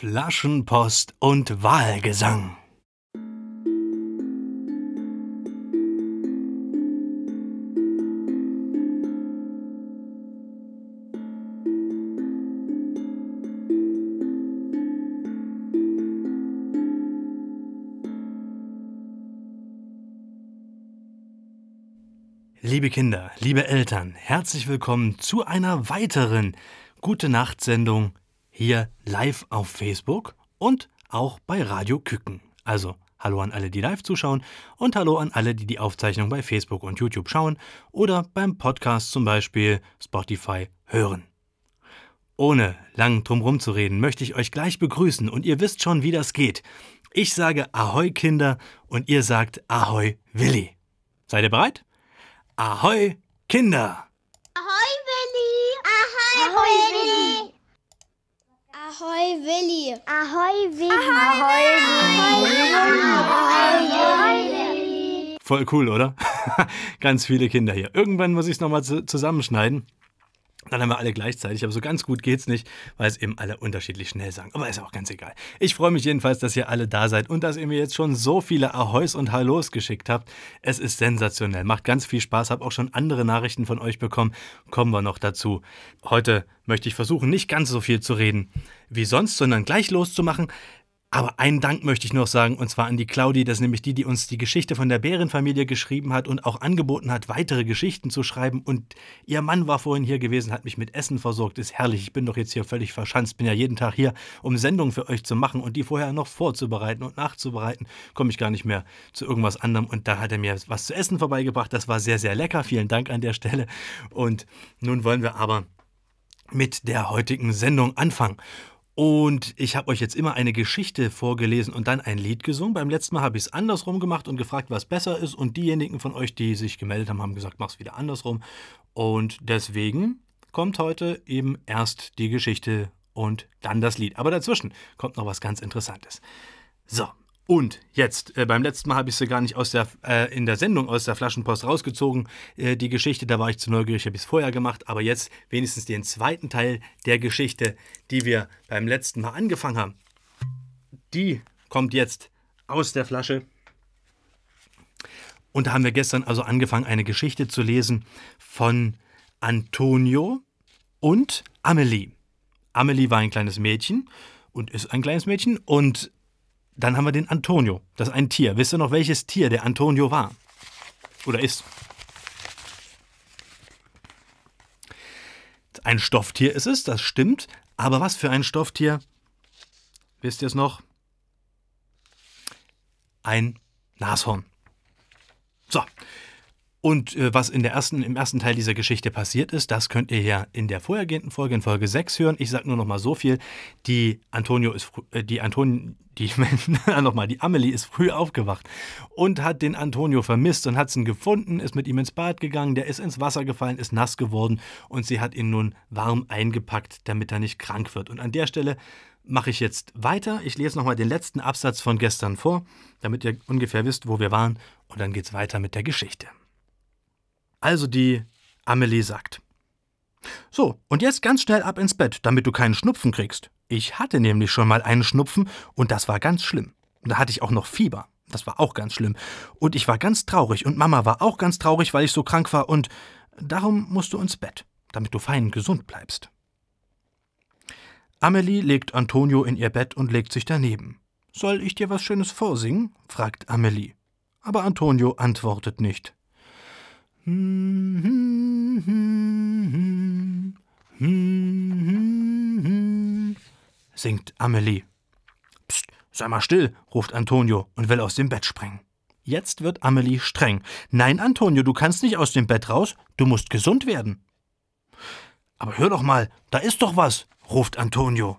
Flaschenpost und Wahlgesang. Liebe Kinder, liebe Eltern, herzlich willkommen zu einer weiteren Gute Nacht Sendung hier live auf Facebook und auch bei Radio Küken. Also hallo an alle, die live zuschauen und hallo an alle, die die Aufzeichnung bei Facebook und YouTube schauen oder beim Podcast zum Beispiel Spotify hören. Ohne lang drumrum zu reden, möchte ich euch gleich begrüßen und ihr wisst schon, wie das geht. Ich sage Ahoi Kinder und ihr sagt Ahoi Willi. Seid ihr bereit? Ahoi, Kinder! Ahoi, Willi! Ahoi, Willi! Ahoi, Willi! Ahoi, Willi! Ahoi, Willi! Voll cool, oder? ganz viele Kinder hier. Irgendwann muss ich es nochmal zusammenschneiden. Dann haben wir alle gleichzeitig, aber so ganz gut geht's nicht, weil es eben alle unterschiedlich schnell sagen. Aber ist auch ganz egal. Ich freue mich jedenfalls, dass ihr alle da seid und dass ihr mir jetzt schon so viele Ahois und Hallos geschickt habt. Es ist sensationell, macht ganz viel Spaß, habe auch schon andere Nachrichten von euch bekommen. Kommen wir noch dazu. Heute möchte ich versuchen, nicht ganz so viel zu reden wie sonst, sondern gleich loszumachen. Aber einen Dank möchte ich noch sagen, und zwar an die Claudi, das ist nämlich die, die uns die Geschichte von der Bärenfamilie geschrieben hat und auch angeboten hat, weitere Geschichten zu schreiben. Und ihr Mann war vorhin hier gewesen, hat mich mit Essen versorgt. Ist herrlich. Ich bin doch jetzt hier völlig verschanzt. Bin ja jeden Tag hier, um Sendungen für euch zu machen und die vorher noch vorzubereiten und nachzubereiten. Komme ich gar nicht mehr zu irgendwas anderem. Und da hat er mir was zu essen vorbeigebracht. Das war sehr, sehr lecker. Vielen Dank an der Stelle. Und nun wollen wir aber mit der heutigen Sendung anfangen. Und ich habe euch jetzt immer eine Geschichte vorgelesen und dann ein Lied gesungen. Beim letzten Mal habe ich es andersrum gemacht und gefragt, was besser ist. Und diejenigen von euch, die sich gemeldet haben, haben gesagt, mach's wieder andersrum. Und deswegen kommt heute eben erst die Geschichte und dann das Lied. Aber dazwischen kommt noch was ganz Interessantes. So, und jetzt, äh, beim letzten Mal habe ich sie gar nicht aus der, äh, in der Sendung aus der Flaschenpost rausgezogen, äh, die Geschichte, da war ich zu neugierig, habe ich es vorher gemacht, aber jetzt wenigstens den zweiten Teil der Geschichte, die wir beim letzten Mal angefangen haben. Die kommt jetzt aus der Flasche. Und da haben wir gestern also angefangen, eine Geschichte zu lesen von Antonio und Amelie. Amelie war ein kleines Mädchen und ist ein kleines Mädchen und dann haben wir den Antonio. Das ist ein Tier. Wisst ihr noch, welches Tier der Antonio war? Oder ist? Ein Stofftier ist es, das stimmt. Aber was für ein Stofftier? Wisst ihr es noch? Ein Nashorn. So, und äh, was in der ersten, im ersten Teil dieser Geschichte passiert ist, das könnt ihr ja in der vorhergehenden Folge, in Folge 6 hören. Ich sage nur noch mal so viel. Die Antonio ist, äh, die Antonio, die, nochmal, die Amelie ist früh aufgewacht und hat den Antonio vermisst und hat ihn gefunden, ist mit ihm ins Bad gegangen, der ist ins Wasser gefallen, ist nass geworden und sie hat ihn nun warm eingepackt, damit er nicht krank wird. Und an der Stelle mache ich jetzt weiter. Ich lese nochmal den letzten Absatz von gestern vor, damit ihr ungefähr wisst, wo wir waren. Und dann geht es weiter mit der Geschichte. Also die Amelie sagt. So, und jetzt ganz schnell ab ins Bett, damit du keinen Schnupfen kriegst. Ich hatte nämlich schon mal einen Schnupfen und das war ganz schlimm. Da hatte ich auch noch Fieber. Das war auch ganz schlimm. Und ich war ganz traurig und Mama war auch ganz traurig, weil ich so krank war und darum musst du ins Bett, damit du fein gesund bleibst. Amelie legt Antonio in ihr Bett und legt sich daneben. Soll ich dir was Schönes vorsingen? fragt Amelie. Aber Antonio antwortet nicht. Singt Amelie. Psst, sei mal still, ruft Antonio und will aus dem Bett springen. Jetzt wird Amelie streng. Nein, Antonio, du kannst nicht aus dem Bett raus, du musst gesund werden. Aber hör doch mal, da ist doch was, ruft Antonio.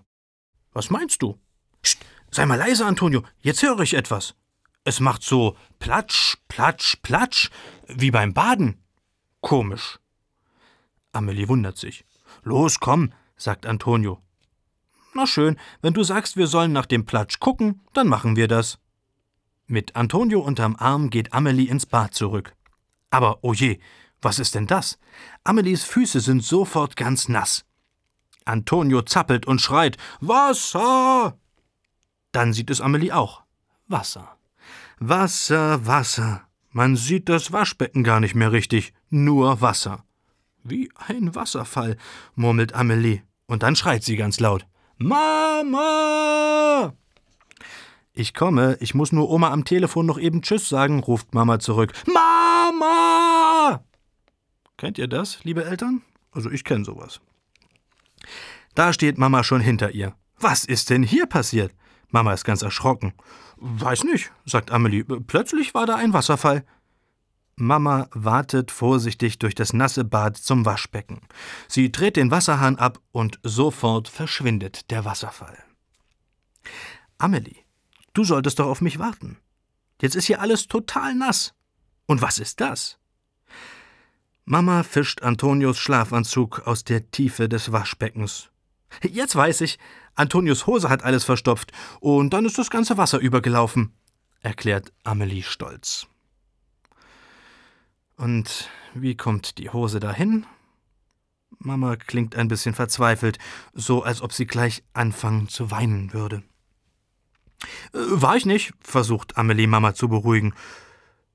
Was meinst du? Psst, sei mal leise, Antonio, jetzt höre ich etwas. Es macht so Platsch, Platsch, Platsch, wie beim Baden. Komisch. Amelie wundert sich. Los, komm, sagt Antonio. Na schön, wenn du sagst, wir sollen nach dem Platsch gucken, dann machen wir das. Mit Antonio unterm Arm geht Amelie ins Bad zurück. Aber oh je, was ist denn das? Amelies Füße sind sofort ganz nass. Antonio zappelt und schreit Wasser. Dann sieht es Amelie auch. Wasser. Wasser, Wasser. Man sieht das Waschbecken gar nicht mehr richtig, nur Wasser. Wie ein Wasserfall, murmelt Amelie, und dann schreit sie ganz laut. Mama! Ich komme, ich muss nur Oma am Telefon noch eben Tschüss sagen, ruft Mama zurück. Mama! Kennt ihr das, liebe Eltern? Also ich kenne sowas. Da steht Mama schon hinter ihr. Was ist denn hier passiert? Mama ist ganz erschrocken. Weiß nicht, sagt Amelie. Plötzlich war da ein Wasserfall. Mama wartet vorsichtig durch das nasse Bad zum Waschbecken. Sie dreht den Wasserhahn ab und sofort verschwindet der Wasserfall. Amelie, du solltest doch auf mich warten. Jetzt ist hier alles total nass. Und was ist das? Mama fischt Antonios Schlafanzug aus der Tiefe des Waschbeckens. Jetzt weiß ich, Antonios Hose hat alles verstopft und dann ist das ganze Wasser übergelaufen, erklärt Amelie stolz. Und wie kommt die Hose dahin? Mama klingt ein bisschen verzweifelt, so als ob sie gleich anfangen zu weinen würde. Äh, war ich nicht, versucht Amelie Mama zu beruhigen.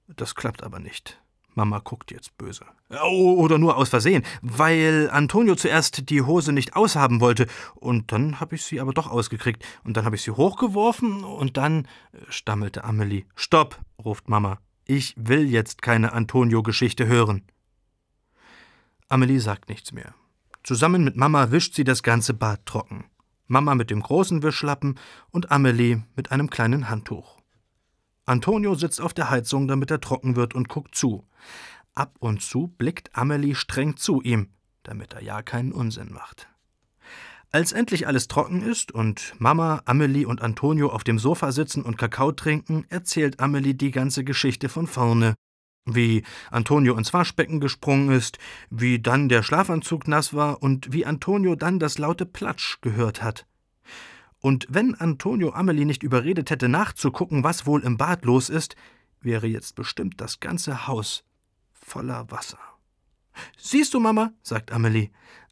Das klappt aber nicht. Mama guckt jetzt böse. Oder nur aus Versehen, weil Antonio zuerst die Hose nicht aushaben wollte, und dann habe ich sie aber doch ausgekriegt, und dann habe ich sie hochgeworfen, und dann äh, stammelte Amelie. Stopp, ruft Mama. Ich will jetzt keine Antonio-Geschichte hören. Amelie sagt nichts mehr. Zusammen mit Mama wischt sie das ganze Bad trocken. Mama mit dem großen Wischlappen und Amelie mit einem kleinen Handtuch. Antonio sitzt auf der Heizung, damit er trocken wird und guckt zu. Ab und zu blickt Amelie streng zu ihm, damit er ja keinen Unsinn macht. Als endlich alles trocken ist und Mama, Amelie und Antonio auf dem Sofa sitzen und Kakao trinken, erzählt Amelie die ganze Geschichte von vorne. Wie Antonio ins Waschbecken gesprungen ist, wie dann der Schlafanzug nass war und wie Antonio dann das laute Platsch gehört hat. Und wenn Antonio Amelie nicht überredet hätte, nachzugucken, was wohl im Bad los ist, wäre jetzt bestimmt das ganze Haus voller Wasser. Siehst du, Mama, sagt Amelie,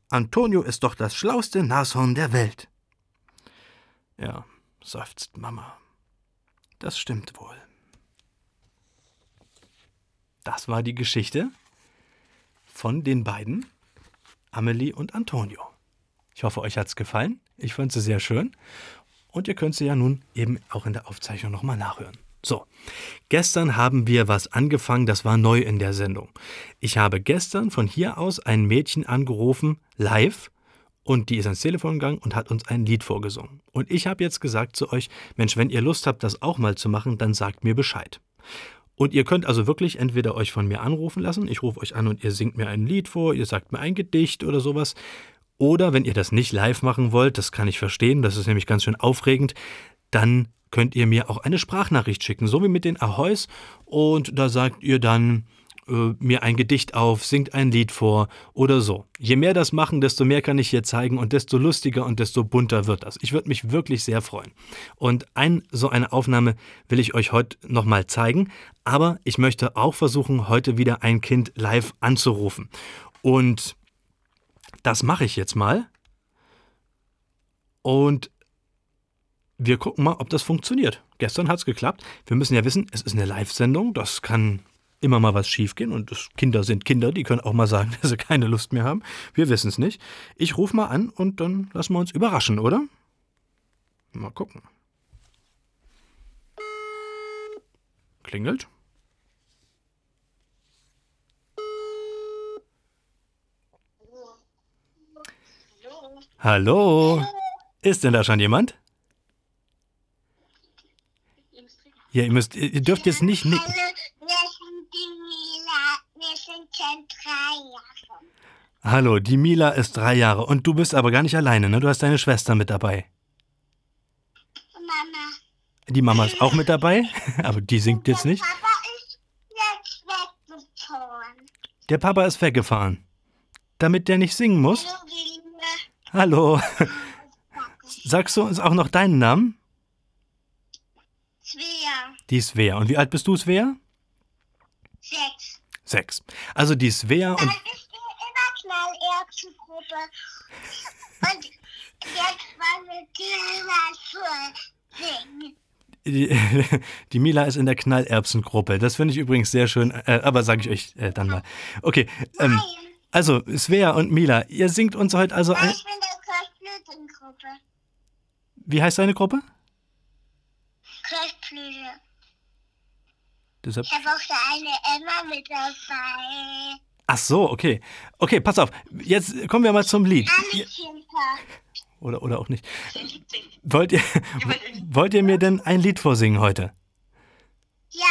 Antonio ist doch das schlauste Nashorn der Welt. Ja, seufzt Mama. Das stimmt wohl. Das war die Geschichte von den beiden, Amelie und Antonio. Ich hoffe, euch hat's gefallen. Ich fand sie sehr schön. Und ihr könnt sie ja nun eben auch in der Aufzeichnung nochmal nachhören. So, gestern haben wir was angefangen, das war neu in der Sendung. Ich habe gestern von hier aus ein Mädchen angerufen, live, und die ist ans Telefon gegangen und hat uns ein Lied vorgesungen. Und ich habe jetzt gesagt zu euch, Mensch, wenn ihr Lust habt, das auch mal zu machen, dann sagt mir Bescheid. Und ihr könnt also wirklich entweder euch von mir anrufen lassen, ich rufe euch an und ihr singt mir ein Lied vor, ihr sagt mir ein Gedicht oder sowas. Oder wenn ihr das nicht live machen wollt, das kann ich verstehen, das ist nämlich ganz schön aufregend, dann könnt ihr mir auch eine Sprachnachricht schicken, so wie mit den Ahoys. Und da sagt ihr dann äh, mir ein Gedicht auf, singt ein Lied vor oder so. Je mehr das machen, desto mehr kann ich hier zeigen und desto lustiger und desto bunter wird das. Ich würde mich wirklich sehr freuen. Und ein, so eine Aufnahme will ich euch heute nochmal zeigen. Aber ich möchte auch versuchen, heute wieder ein Kind live anzurufen. Und das mache ich jetzt mal. Und wir gucken mal, ob das funktioniert. Gestern hat es geklappt. Wir müssen ja wissen, es ist eine Live-Sendung. Das kann immer mal was schiefgehen und Kinder sind Kinder, die können auch mal sagen, dass sie keine Lust mehr haben. Wir wissen es nicht. Ich rufe mal an und dann lassen wir uns überraschen, oder? Mal gucken. Klingelt. Hallo. Ist denn da schon jemand? Ja, ihr müsst, ihr dürft jetzt nicht nicken. Hallo, wir sind die Mila. Wir sind schon drei Jahre. Hallo, die Mila ist drei Jahre und du bist aber gar nicht alleine, ne? Du hast deine Schwester mit dabei. Mama. Die Mama ist auch mit dabei, aber die singt jetzt nicht. Papa ist jetzt weggefahren. Der Papa ist weggefahren. Damit der nicht singen muss. Hallo. Sagst du uns auch noch deinen Namen? Svea. Die Svea. Und wie alt bist du, Svea? Sechs. Sechs. Also die Svea und Dann bist du in der Knallerbsengruppe. Und jetzt wollen wir dir was singen. Die, die Mila ist in der Knallerbsengruppe. Das finde ich übrigens sehr schön, äh, aber sage ich euch äh, dann mal. Okay, ähm, also Svea und Mila, ihr singt uns heute also ein. Ich bin der Kirchblütengruppe. Wie heißt deine Gruppe? Kirchblüte. Deshalb, Ich habe auch da eine Emma mit dabei. ach so, okay. Okay, pass auf. Jetzt kommen wir mal zum Lied. Alle Ihr, Kinder. oder, oder auch nicht. Wollt ihr, wollt ihr mir denn ein Lied vorsingen heute? Ja,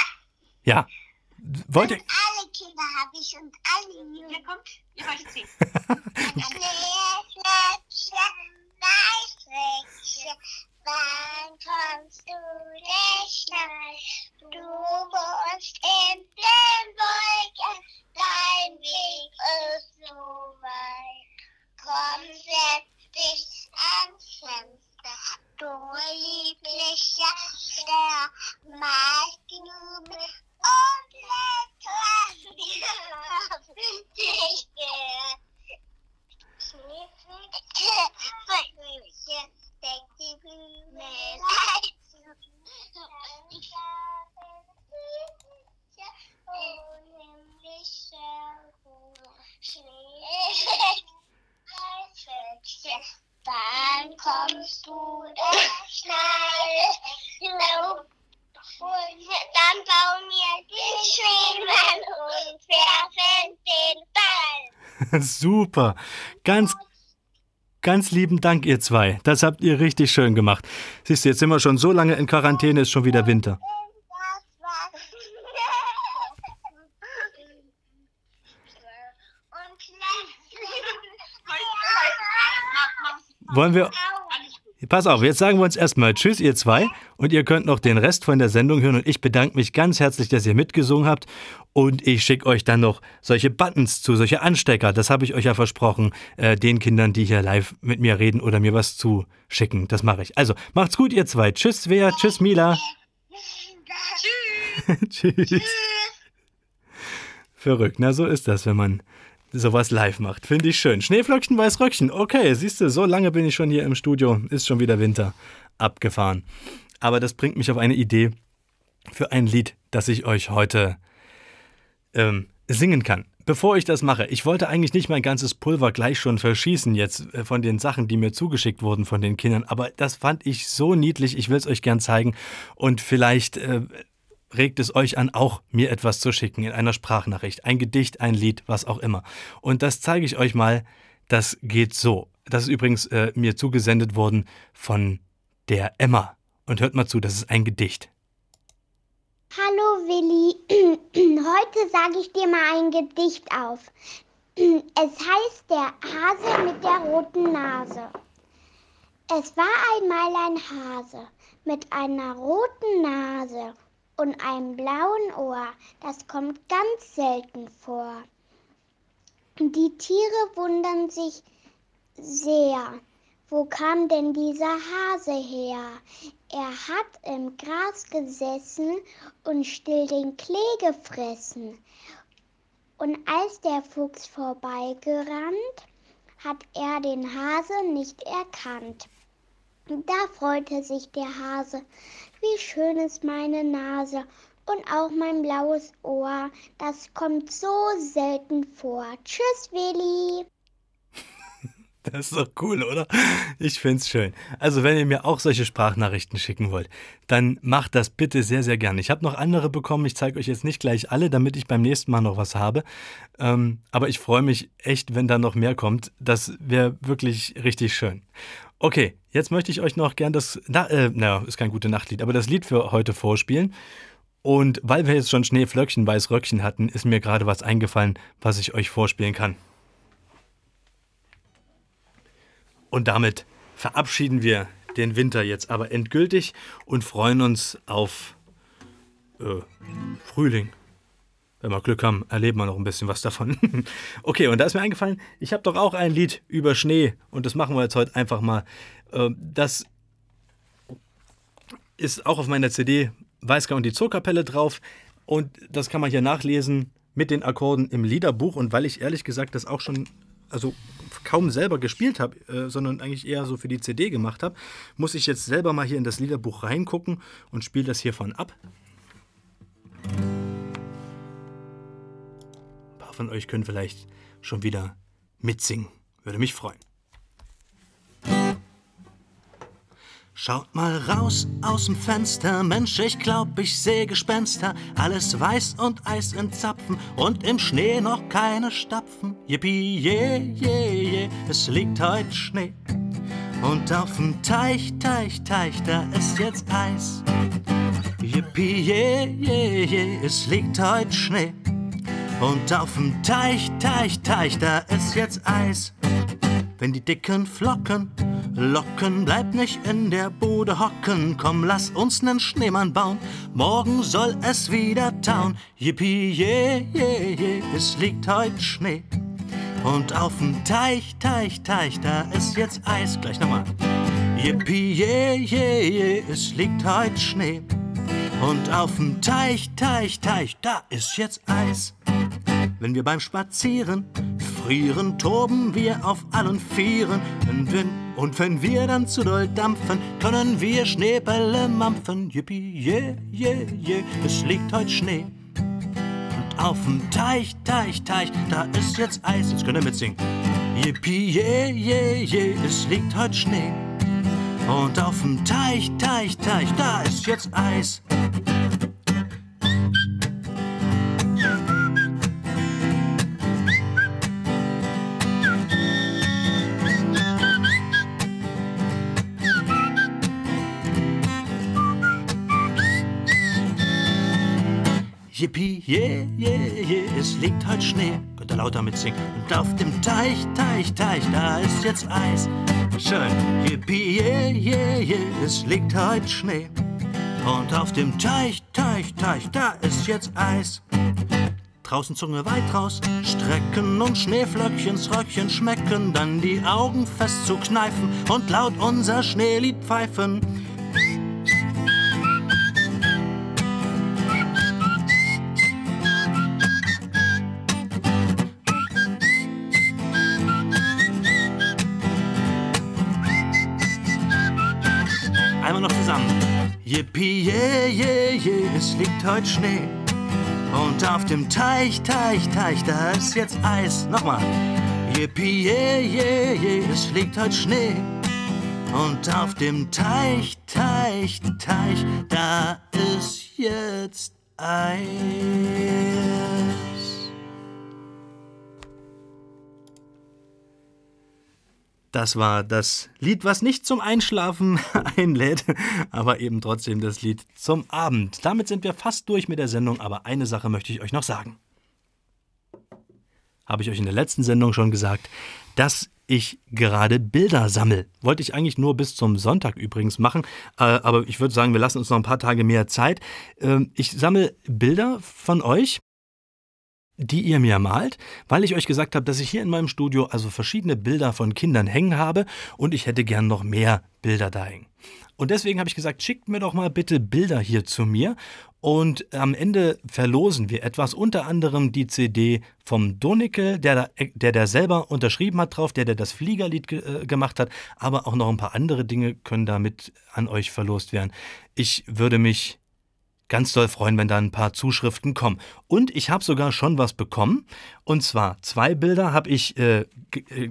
Ja. Wollt ihr. alle Kinder habe ich und alle Jungen. Hier kommt, ihr wollt singen. Schneeflöckchen, Weißröckchen, wann kommst du nicht schnell? Du wohnst in den Wolken, dein Weg ist so weit. Komm, setz dich ans Fenster, du lieblicher Stern, malst Blumen und Blätter, dich gehört. Schneeflöckchen, denk die Blume leise. Schneeflöckchen, wann kommst du denn schnell? Und dann bauen wir den Schneemann und werfen den Ball. Super. Ganz, ganz lieben Dank, ihr zwei. Das habt ihr richtig schön gemacht. Siehst du, jetzt sind wir schon so lange in Quarantäne, ist schon wieder Winter. Wollen wir. Pass auf, jetzt sagen wir uns erstmal Tschüss, ihr zwei. Und ihr könnt noch den Rest von der Sendung hören. Und ich bedanke mich ganz herzlich, dass ihr mitgesungen habt. Und ich schicke euch dann noch solche Buttons zu, solche Anstecker. Das habe ich euch ja versprochen, äh, den Kindern, die hier live mit mir reden oder mir was zuschicken. Das mache ich. Also, macht's gut, ihr zwei. Tschüss, Svea. Tschüss, Mila. Tschüss. Verrückt, na so ist das, wenn man sowas live macht. Finde ich schön. Schneeflöckchen, Weißröckchen. Okay, siehst du, so lange bin ich schon hier im Studio. Ist schon wieder Winter. Abgefahren. Aber das bringt mich auf eine Idee für ein Lied, das ich euch heute ähm, singen kann. Bevor ich das mache, ich wollte eigentlich nicht mein ganzes Pulver gleich schon verschießen jetzt äh, von den Sachen, die mir zugeschickt wurden von den Kindern, aber das fand ich so niedlich, ich will es euch gern zeigen und vielleicht äh, regt es euch an, auch mir etwas zu schicken in einer Sprachnachricht, ein Gedicht, ein Lied, was auch immer. Und das zeige ich euch mal, das geht so. Das ist übrigens äh, mir zugesendet worden von der Emma. Und hört mal zu, das ist ein Gedicht. Hallo Willi, heute sage ich dir mal ein Gedicht auf. Es heißt Der Hase mit der roten Nase. Es war einmal ein Hase mit einer roten Nase und einem blauen Ohr. Das kommt ganz selten vor. Die Tiere wundern sich sehr. Wo kam denn dieser Hase her? Er hat im Gras gesessen und still den Klee gefressen. Und als der Fuchs vorbeigerannt, hat er den Hase nicht erkannt. Da freute sich der Hase, wie schön ist meine Nase und auch mein blaues Ohr, das kommt so selten vor. Tschüss, Willi. Das ist doch cool, oder? Ich find's schön. Also, wenn ihr mir auch solche Sprachnachrichten schicken wollt, dann macht das bitte sehr, sehr gerne. Ich habe noch andere bekommen. Ich zeige euch jetzt nicht gleich alle, damit ich beim nächsten Mal noch was habe. Ähm, aber ich freue mich echt, wenn da noch mehr kommt. Das wäre wirklich richtig schön. Okay, jetzt möchte ich euch noch gern das, na, äh, na, ist kein gute Nachtlied, aber das Lied für heute vorspielen. Und weil wir jetzt schon Schneeflöckchen, Weißröckchen hatten, ist mir gerade was eingefallen, was ich euch vorspielen kann. Und damit verabschieden wir den Winter jetzt aber endgültig und freuen uns auf äh, Frühling. Wenn wir Glück haben, erleben wir noch ein bisschen was davon. okay, und da ist mir eingefallen, ich habe doch auch ein Lied über Schnee und das machen wir jetzt heute einfach mal. Äh, das ist auch auf meiner CD Weißger und die Zookapelle drauf und das kann man hier nachlesen mit den Akkorden im Liederbuch und weil ich ehrlich gesagt das auch schon also kaum selber gespielt habe, äh, sondern eigentlich eher so für die CD gemacht habe, muss ich jetzt selber mal hier in das Liederbuch reingucken und spiele das hiervon ab. Von euch können vielleicht schon wieder mitsingen. Würde mich freuen. Schaut mal raus aus dem Fenster, Mensch, ich glaub, ich seh Gespenster. Alles weiß und Eis in Zapfen und im Schnee noch keine Stapfen. Yippie, je, je, je, es liegt heut Schnee. Und auf dem Teich, Teich, Teich, da ist jetzt Eis. Yippie, je, je, je, es liegt heut Schnee. Und auf dem Teich, Teich, Teich, da ist jetzt Eis. Wenn die dicken Flocken locken, bleib nicht in der Bude hocken. Komm, lass uns nen Schneemann bauen. Morgen soll es wieder tauen. Yippie, je, je, je, es liegt heut Schnee. Und auf'm Teich, Teich, Teich, da ist jetzt Eis. Gleich nochmal. Yippie, je, je, je, es liegt heut Schnee. Und auf'm Teich, Teich, Teich, da ist jetzt Eis. Wenn wir beim Spazieren frieren, toben wir auf allen Vieren. Und wenn, und wenn wir dann zu doll dampfen, können wir Schneebälle mampfen. Yippie, je, je, je, es liegt heut Schnee. Und auf'm Teich, Teich, Teich, da ist jetzt Eis. Jetzt könnt ihr mitsingen. Yippie, je, je, je, es liegt heut Schnee. Und auf'm Teich, Teich, Teich, da ist jetzt Eis. Yippie, je, je, je, es liegt heut Schnee. Könnt ihr lauter mitsingen. Und auf dem Teich, Teich, Teich, da ist jetzt Eis. Schön. Yippie, je, je, je, es liegt heut Schnee. Und auf dem Teich, Teich, Teich, da ist jetzt Eis. Draußen Zunge weit raus, strecken und Schneeflöckchens Röckchen schmecken, dann die Augen fest zu kneifen und laut unser Schneelied pfeifen. Yippie, je, je, es liegt heut Schnee. Und auf dem Teich, Teich, Teich, da ist jetzt Eis. Nochmal. Yippie, je, je, je, es liegt heut Schnee. Und auf dem Teich, Teich, Teich, da ist jetzt Eis. Das war das Lied, was nicht zum Einschlafen einlädt, aber eben trotzdem das Lied zum Abend. Damit sind wir fast durch mit der Sendung, aber eine Sache möchte ich euch noch sagen. Habe ich euch in der letzten Sendung schon gesagt, dass ich gerade Bilder sammle. Wollte ich eigentlich nur bis zum Sonntag übrigens machen, äh, aber ich würde sagen, wir lassen uns noch ein paar Tage mehr Zeit. Ähm, ich sammle Bilder von euch die ihr mir malt, weil ich euch gesagt habe, dass ich hier in meinem Studio also verschiedene Bilder von Kindern hängen habe und ich hätte gern noch mehr Bilder da hängen. Und deswegen habe ich gesagt, schickt mir doch mal bitte Bilder hier zu mir und am Ende verlosen wir etwas, unter anderem die CD vom Donickel, der, der der selber unterschrieben hat drauf, der der das Fliegerlied ge äh, gemacht hat, aber auch noch ein paar andere Dinge können damit an euch verlost werden. Ich würde mich ganz doll freuen, wenn da ein paar Zuschriften kommen. Und ich habe sogar schon was bekommen. Und zwar zwei Bilder habe ich äh,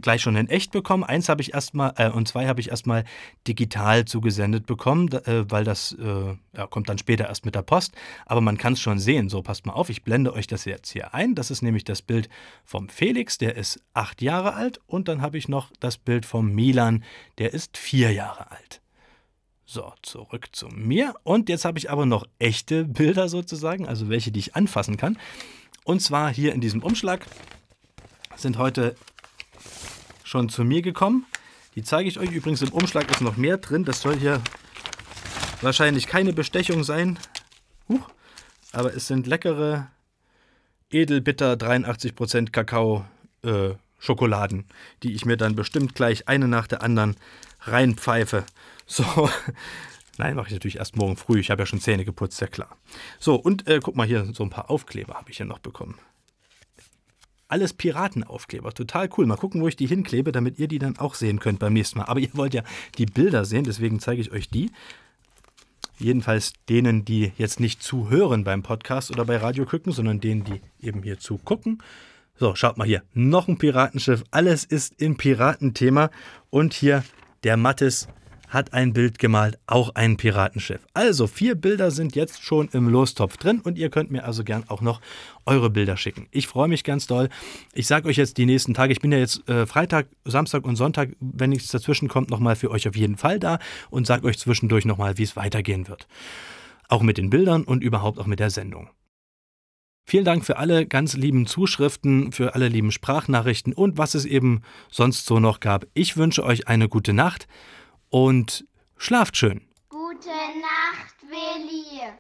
gleich schon in echt bekommen. Eins habe ich erstmal äh, und zwei habe ich erstmal digital zugesendet bekommen, äh, weil das äh, ja, kommt dann später erst mit der Post. Aber man kann es schon sehen. So, passt mal auf, ich blende euch das jetzt hier ein. Das ist nämlich das Bild vom Felix, der ist acht Jahre alt. Und dann habe ich noch das Bild vom Milan, der ist vier Jahre alt. So, zurück zu mir. Und jetzt habe ich aber noch echte Bilder sozusagen, also welche, die ich anfassen kann. Und zwar hier in diesem Umschlag sind heute schon zu mir gekommen. Die zeige ich euch. Übrigens im Umschlag ist noch mehr drin. Das soll hier wahrscheinlich keine Bestechung sein. Huch. Aber es sind leckere, edelbitter 83% Kakao äh, Schokoladen, die ich mir dann bestimmt gleich eine nach der anderen reinpfeife. So. Nein, mache ich natürlich erst morgen früh. Ich habe ja schon Zähne geputzt, ja klar. So, und äh, guck mal hier, so ein paar Aufkleber habe ich hier noch bekommen. alles Piratenaufkleber. Total cool. Mal gucken, wo ich die hinklebe, damit ihr die dann auch sehen könnt beim nächsten Mal. Aber ihr wollt ja die Bilder sehen, deswegen zeige ich euch die. Jedenfalls denen, die jetzt nicht zuhören beim Podcast oder bei Radio Küken, sondern denen, die eben hier zugucken. So, schaut mal hier. Noch ein Piratenschiff. Alles ist im Piratenthema. Und hier der Mattes hat ein Bild gemalt, auch ein Piratenschiff. Also vier Bilder sind jetzt schon im Lostopf drin und ihr könnt mir also gern auch noch eure Bilder schicken. Ich freue mich ganz doll. Ich sage euch jetzt die nächsten Tage, ich bin ja jetzt äh, Freitag, Samstag und Sonntag, wenn nichts dazwischen kommt, nochmal für euch auf jeden Fall da und sage euch zwischendurch nochmal, wie es weitergehen wird. Auch mit den Bildern und überhaupt auch mit der Sendung. Vielen Dank für alle ganz lieben Zuschriften, für alle lieben Sprachnachrichten und was es eben sonst so noch gab. Ich wünsche euch eine gute Nacht und schlaft schön. Gute Nacht, Willi.